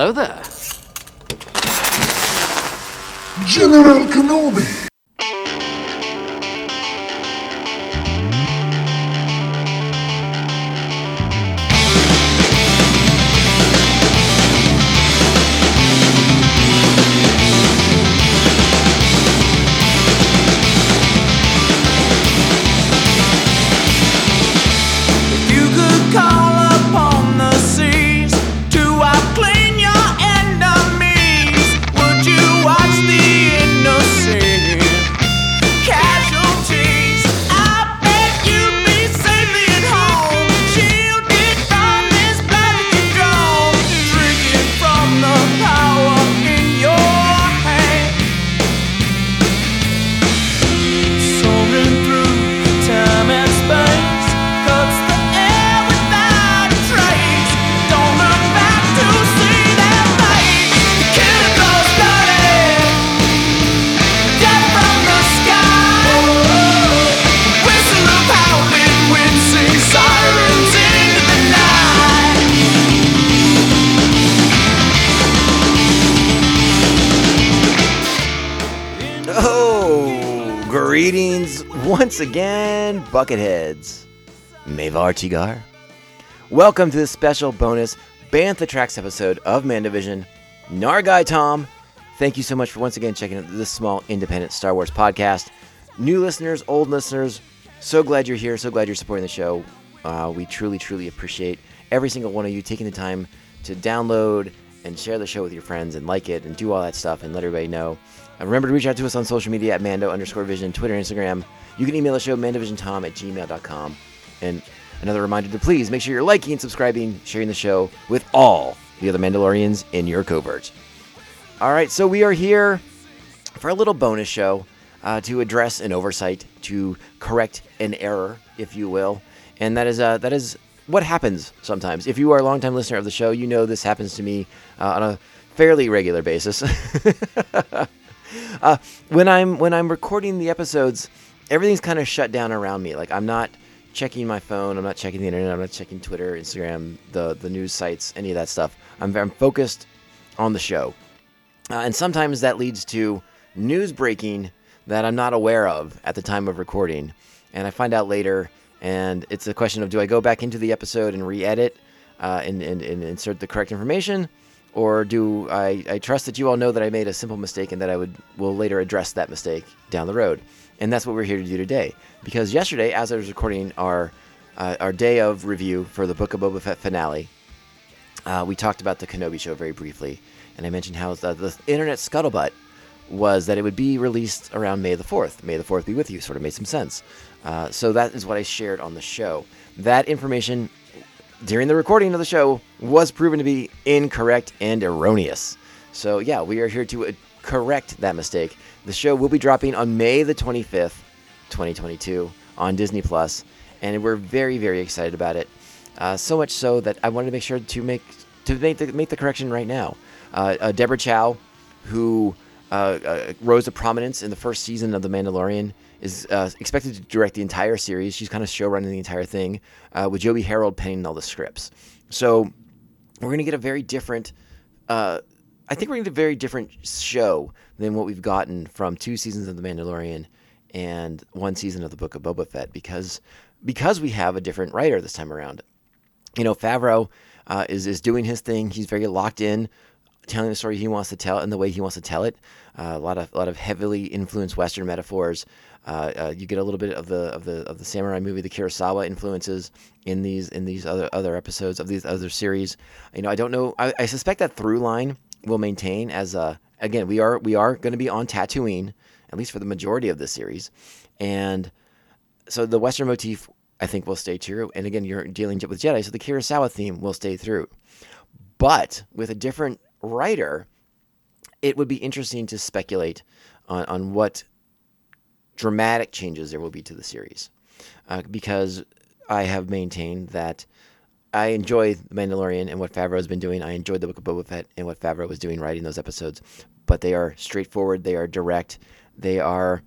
Hello there. General Kenobi! Oh, greetings once again, Bucketheads. Mavar Tigar. Welcome to this special bonus Bantha Tracks episode of Mandovision. Nargai Tom, thank you so much for once again checking out this small independent Star Wars podcast. New listeners, old listeners, so glad you're here. So glad you're supporting the show. Uh, we truly, truly appreciate every single one of you taking the time to download and share the show with your friends and like it and do all that stuff and let everybody know. And remember to reach out to us on social media at Mando underscore Vision, Twitter, Instagram. You can email the show mandovisiontom at gmail.com. And another reminder to please make sure you're liking, subscribing, sharing the show with all the other Mandalorians in your covert. All right, so we are here for a little bonus show uh, to address an oversight, to correct an error, if you will, and that is uh, that is what happens sometimes. If you are a longtime listener of the show, you know this happens to me uh, on a fairly regular basis. uh, when I'm when I'm recording the episodes, everything's kind of shut down around me. Like I'm not checking my phone, I'm not checking the internet, I'm not checking Twitter, Instagram, the the news sites, any of that stuff. I'm, I'm focused on the show. Uh, and sometimes that leads to news breaking that I'm not aware of at the time of recording. And I find out later, and it's a question of do I go back into the episode and re edit uh, and, and, and insert the correct information? Or do I, I trust that you all know that I made a simple mistake and that I would will later address that mistake down the road? And that's what we're here to do today. Because yesterday, as I was recording our uh, our day of review for the Book of Boba Fett finale, uh, we talked about the Kenobi show very briefly, and I mentioned how the, the internet scuttlebutt was that it would be released around May the 4th. May the 4th be with you, sort of made some sense. Uh, so that is what I shared on the show. That information during the recording of the show was proven to be incorrect and erroneous. So yeah, we are here to uh, correct that mistake. The show will be dropping on May the 25th, 2022 on Disney Plus, and we're very very excited about it. Uh, so much so that I wanted to make sure to make to make the make the correction right now. Uh, uh, Deborah Chow, who uh, uh, rose to prominence in the first season of The Mandalorian, is uh, expected to direct the entire series. She's kind of showrunning the entire thing, uh, with Joby Harold penning all the scripts. So we're going to get a very different. Uh, I think we're going to get a very different show than what we've gotten from two seasons of The Mandalorian and one season of the Book of Boba Fett because because we have a different writer this time around. You know, Favreau uh, is is doing his thing. He's very locked in, telling the story he wants to tell and the way he wants to tell it. Uh, a lot of a lot of heavily influenced Western metaphors. Uh, uh, you get a little bit of the of the of the samurai movie, the Kurosawa influences in these in these other other episodes of these other series. You know, I don't know. I, I suspect that through line will maintain as a again we are we are going to be on Tatooine at least for the majority of this series, and so the Western motif I think will stay true. And again, you're dealing with Jedi, so the Kurosawa theme will stay through. But with a different writer, it would be interesting to speculate on, on what dramatic changes there will be to the series. Uh, because I have maintained that I enjoy The Mandalorian and what Favreau has been doing. I enjoyed the Book of Boba Fett and what Favreau was doing writing those episodes. But they are straightforward, they are direct, they are.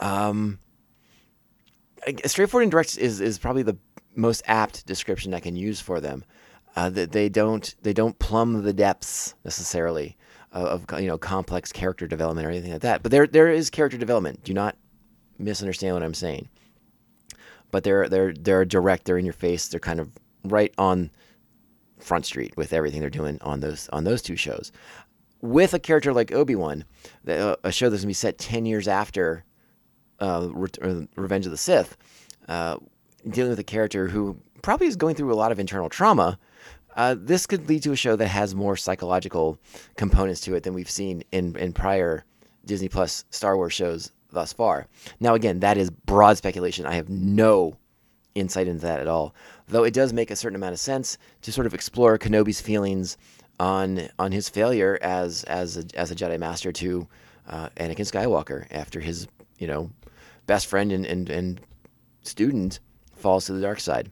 Um, straightforward and direct is, is probably the most apt description I can use for them. Uh, that they don't they don't plumb the depths necessarily of, of you know complex character development or anything like that. But there there is character development. Do not misunderstand what I'm saying. But they're they're they're direct. They're in your face. They're kind of right on front street with everything they're doing on those on those two shows. With a character like Obi Wan, a show that's gonna be set ten years after uh, Re- uh, Revenge of the Sith, uh, dealing with a character who probably is going through a lot of internal trauma. Uh, this could lead to a show that has more psychological components to it than we've seen in in prior Disney Plus Star Wars shows thus far. Now, again, that is broad speculation. I have no insight into that at all. Though it does make a certain amount of sense to sort of explore Kenobi's feelings on on his failure as as a, as a Jedi Master to uh, Anakin Skywalker after his you know best friend and, and and student falls to the dark side.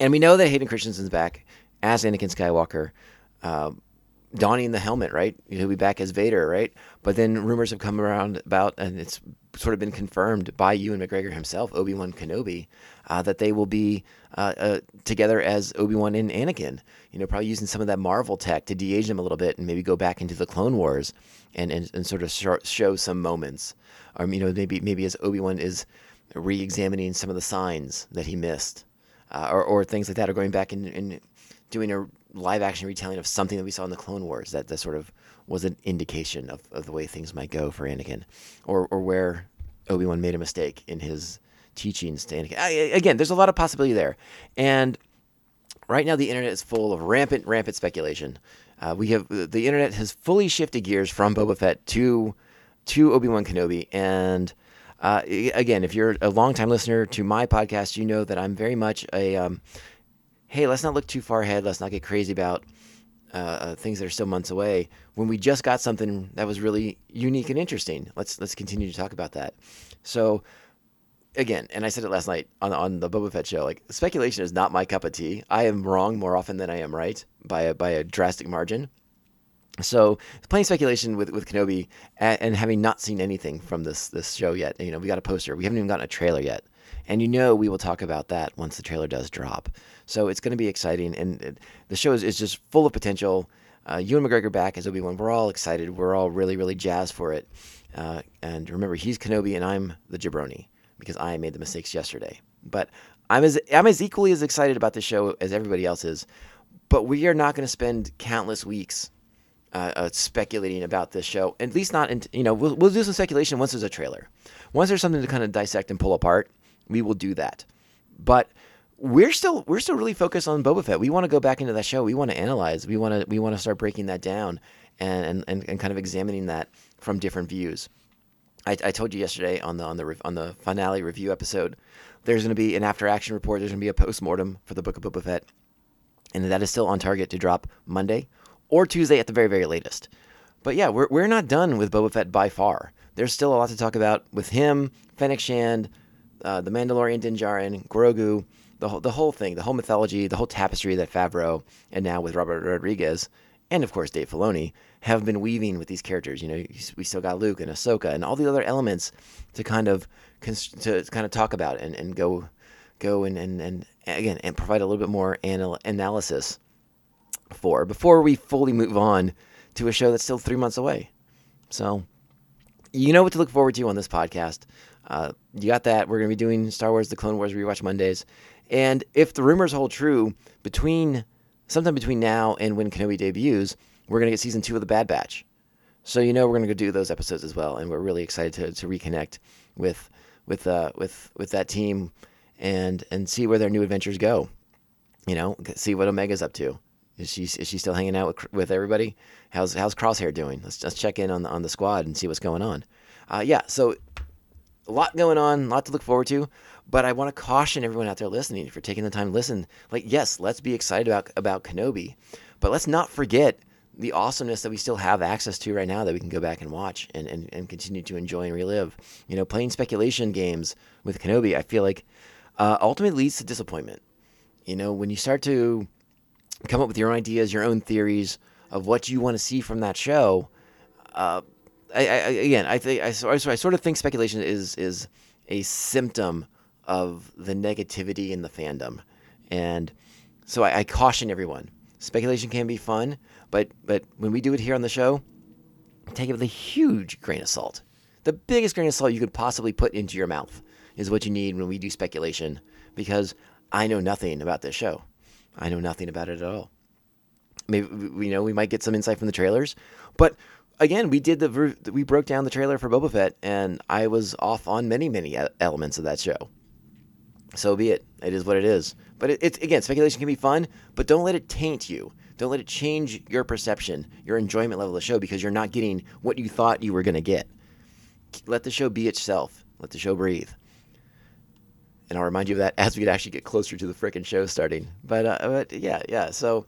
And we know that Hayden Christensen's back as Anakin Skywalker. Uh, donning the helmet, right? He'll be back as Vader, right? But then rumors have come around about, and it's sort of been confirmed by Ewan McGregor himself, Obi Wan Kenobi, uh, that they will be uh, uh, together as Obi Wan and Anakin. You know, probably using some of that Marvel tech to de-age them a little bit and maybe go back into the Clone Wars and and, and sort of show, some moments, or you know, maybe maybe as Obi Wan is re-examining some of the signs that he missed, uh, or or things like that, or going back and, and doing a live action retelling of something that we saw in the Clone Wars that, that sort of was an indication of, of the way things might go for Anakin, or or where Obi Wan made a mistake in his teachings to Anakin. I, again, there's a lot of possibility there, and right now the internet is full of rampant rampant speculation. Uh, we have the internet has fully shifted gears from Boba Fett to to Obi Wan Kenobi, and uh, again, if you're a longtime listener to my podcast, you know that I'm very much a um, hey, let's not look too far ahead. Let's not get crazy about uh, uh, things that are still months away. When we just got something that was really unique and interesting, let's let's continue to talk about that. So, again, and I said it last night on on the Boba Fett show. Like speculation is not my cup of tea. I am wrong more often than I am right by a by a drastic margin. So playing speculation with, with Kenobi and, and having not seen anything from this this show yet. You know, we got a poster. We haven't even gotten a trailer yet. And you know we will talk about that once the trailer does drop. So it's going to be exciting. And the show is, is just full of potential. Uh, Ewan McGregor back as Obi Wan. We're all excited. We're all really, really jazzed for it. Uh, and remember, he's Kenobi and I'm the jabroni because I made the mistakes yesterday. But I'm as I'm as equally as excited about this show as everybody else is. But we are not going to spend countless weeks uh, uh, speculating about this show. At least not, in, you know, we'll, we'll do some speculation once there's a trailer. Once there's something to kind of dissect and pull apart, we will do that. But we're still we're still really focused on Boba Fett. We want to go back into that show. We want to analyze. We want to we want to start breaking that down and, and, and kind of examining that from different views. I, I told you yesterday on the on the on the finale review episode, there's going to be an after action report. There's going to be a post mortem for the Book of Boba Fett, and that is still on target to drop Monday or Tuesday at the very very latest. But yeah, we're we're not done with Boba Fett by far. There's still a lot to talk about with him, Fennec Shand, uh, the Mandalorian Din Djarin, Grogu, the whole, the whole thing, the whole mythology, the whole tapestry that Favreau and now with Robert Rodriguez and of course Dave Filoni have been weaving with these characters. You know, we still got Luke and Ahsoka and all the other elements to kind of to kind of talk about and, and go go and, and, and again and provide a little bit more anal- analysis for before we fully move on to a show that's still three months away. So you know what to look forward to on this podcast. Uh, you got that. We're going to be doing Star Wars: The Clone Wars rewatch Mondays, and if the rumors hold true, between sometime between now and when Kenobi debuts, we're going to get season two of The Bad Batch. So you know we're going to go do those episodes as well, and we're really excited to, to reconnect with with uh, with with that team and and see where their new adventures go. You know, see what Omega's up to. Is she is she still hanging out with with everybody? How's how's Crosshair doing? Let's just check in on the on the squad and see what's going on. Uh, yeah, so a lot going on, a lot to look forward to. But I want to caution everyone out there listening if you're taking the time to listen. Like, yes, let's be excited about about Kenobi, but let's not forget the awesomeness that we still have access to right now that we can go back and watch and, and, and continue to enjoy and relive. You know, playing speculation games with Kenobi, I feel like uh, ultimately leads to disappointment. You know, when you start to come up with your own ideas, your own theories of what you want to see from that show, uh, I, I, again, I think I, I sort of think speculation is is a symptom of the negativity in the fandom, and so I, I caution everyone Speculation can be fun, but but when we do it here on the show, take it with a huge grain of salt. The biggest grain of salt you could possibly put into your mouth is what you need when we do speculation, because I know nothing about this show. I know nothing about it at all. Maybe we know we might get some insight from the trailers, but again, we did the we broke down the trailer for Boba Fett, and I was off on many many elements of that show. So be it. It is what it is. But it, it's again, speculation can be fun, but don't let it taint you. Don't let it change your perception, your enjoyment level of the show, because you're not getting what you thought you were going to get. Let the show be itself. Let the show breathe. And I'll remind you of that as we actually get closer to the frickin' show starting. But, uh, but yeah, yeah. So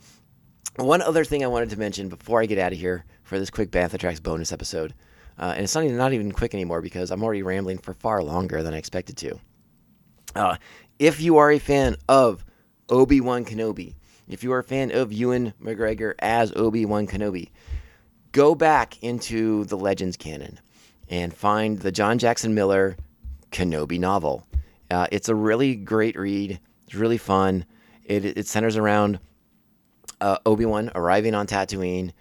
one other thing I wanted to mention before I get out of here for this quick Bantha Tracks bonus episode, uh, and it's not even, not even quick anymore because I'm already rambling for far longer than I expected to. Uh, if you are a fan of Obi Wan Kenobi, if you are a fan of Ewan McGregor as Obi Wan Kenobi, go back into the Legends canon and find the John Jackson Miller Kenobi novel. Uh, it's a really great read. It's really fun. It, it centers around uh, Obi Wan arriving on Tatooine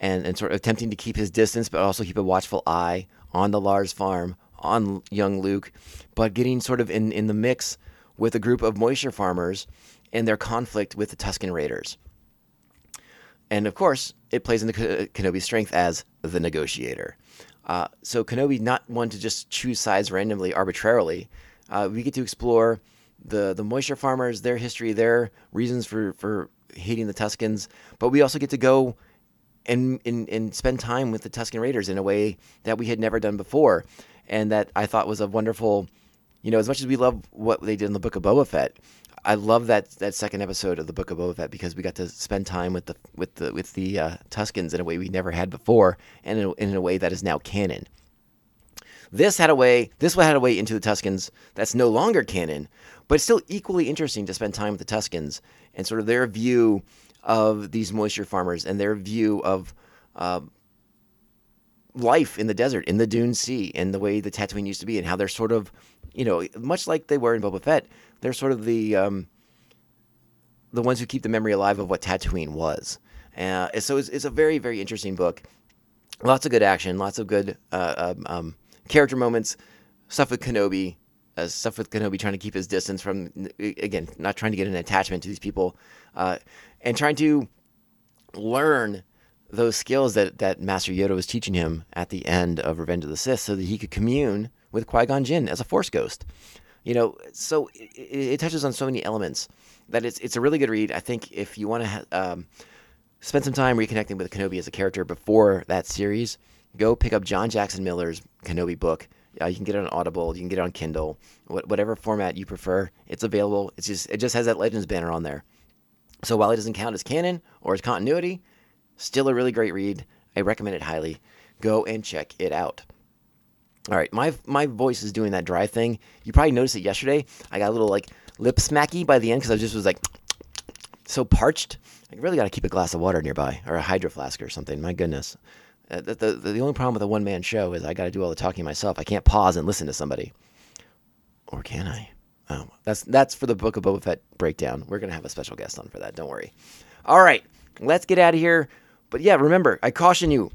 and, and sort of attempting to keep his distance, but also keep a watchful eye on the Lars farm, on young Luke, but getting sort of in, in the mix with a group of moisture farmers and their conflict with the Tusken Raiders. And of course, it plays into Kenobi's strength as the negotiator. Uh, so Kenobi not one to just choose sides randomly, arbitrarily. Uh, we get to explore the the moisture farmers, their history, their reasons for for hating the Tuskens, but we also get to go and, and and spend time with the Tusken Raiders in a way that we had never done before, and that I thought was a wonderful. You know, as much as we love what they did in the Book of Boba Fett, I love that that second episode of the Book of Boba Fett because we got to spend time with the with the with the uh, Tuskens in a way we never had before, and in a, in a way that is now canon. This had a way. This one had a way into the Tuskens that's no longer canon, but it's still equally interesting to spend time with the Tuskens and sort of their view of these moisture farmers and their view of uh, life in the desert, in the Dune Sea, and the way the Tatooine used to be, and how they're sort of, you know, much like they were in Boba Fett, they're sort of the um, the ones who keep the memory alive of what Tatooine was. Uh, so it's, it's, a very, very interesting book. Lots of good action, lots of good uh, um, um character moments, stuff with Kenobi, uh, stuff with Kenobi trying to keep his distance from, again, not trying to get an attachment to these people, uh, and trying to learn those skills that, that Master Yoda was teaching him at the end of Revenge of the Sith so that he could commune with Qui Gon Jinn as a Force ghost. You know, so it, it, touches on so many elements that it's it's a really good read. I think if you want to ha- um, spend some time reconnecting with Kenobi as a character before that series, go pick up John Jackson Miller's Kenobi book. Uh, you can get it on Audible, you can get it on Kindle, wh- whatever format you prefer. It's available. It's just it just has that Legends banner on there. So while it doesn't count as canon or as continuity, still a really great read. I recommend it highly. Go and check it out. All right, my my voice is doing that dry thing. You probably noticed it yesterday. I got a little like lip smacky by the end because I just was like so parched. I really got to keep a glass of water nearby or a hydro flask or something. My goodness. Uh, the, the, the only problem with a one man show is I got to do all the talking myself. I can't pause and listen to somebody. Or can I? Oh, that's that's for the Book of Boba Fett breakdown. We're gonna have a special guest on for that. Don't worry. All right, let's get out of here. But yeah, remember, I caution you.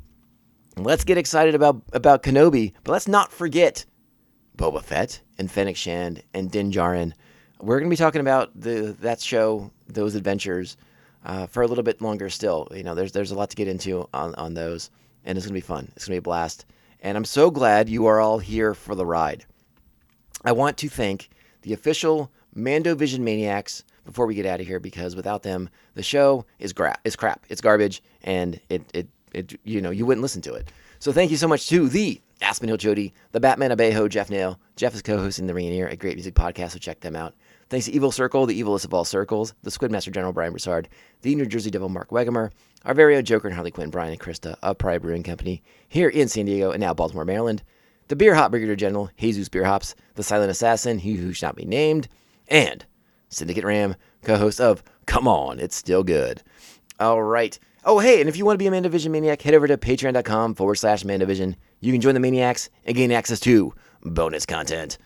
Let's get excited about about Kenobi, but let's not forget Boba Fett and Fennec Shand and Din Djarin. We're gonna be talking about the that show, those adventures, uh, for a little bit longer still. You know, there's there's a lot to get into on on those and it's going to be fun. It's going to be a blast. And I'm so glad you are all here for the ride. I want to thank the official Mando Vision Maniacs before we get out of here because without them, the show is gra- is crap. It's garbage, and it, it it you know you wouldn't listen to it. So thank you so much to the Aspen Hill Jody, the Batman Abejo, Jeff Nail. Jeff is co-hosting the Rainier, a great music podcast, so check them out. Thanks to Evil Circle, the evilest of all circles, the Squidmaster General Brian Broussard, the New Jersey Devil Mark Wegemer, our very own Joker and Harley Quinn, Brian and Krista of Pride Brewing Company, here in San Diego and now Baltimore, Maryland, the Beer Hop Brigadier General, Jesus Beer Hops, the Silent Assassin, he who should not be named, and Syndicate Ram, co-host of Come On, It's Still Good. All right. Oh, hey, and if you want to be a Mandovision Maniac, head over to patreon.com forward slash Mandovision. You can join the Maniacs and gain access to bonus content.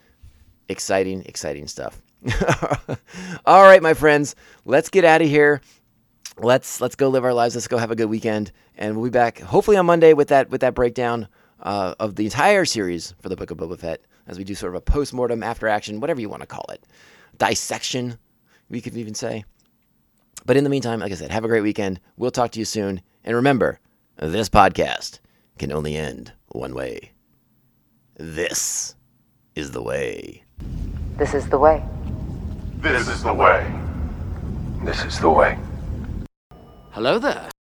Exciting, exciting stuff. All right, my friends, let's get out of here. let's let's go live our lives. Let's go have a good weekend, and we'll be back hopefully on Monday with that with that breakdown uh, of the entire series for the Book of Boba Fett, as we do sort of a post mortem, after action, whatever you want to call it, dissection. We could even say. But in the meantime, like I said, have a great weekend. We'll talk to you soon, and remember, this podcast can only end one way. This is the way. This is the way. This is the way. This is the way. Hello there.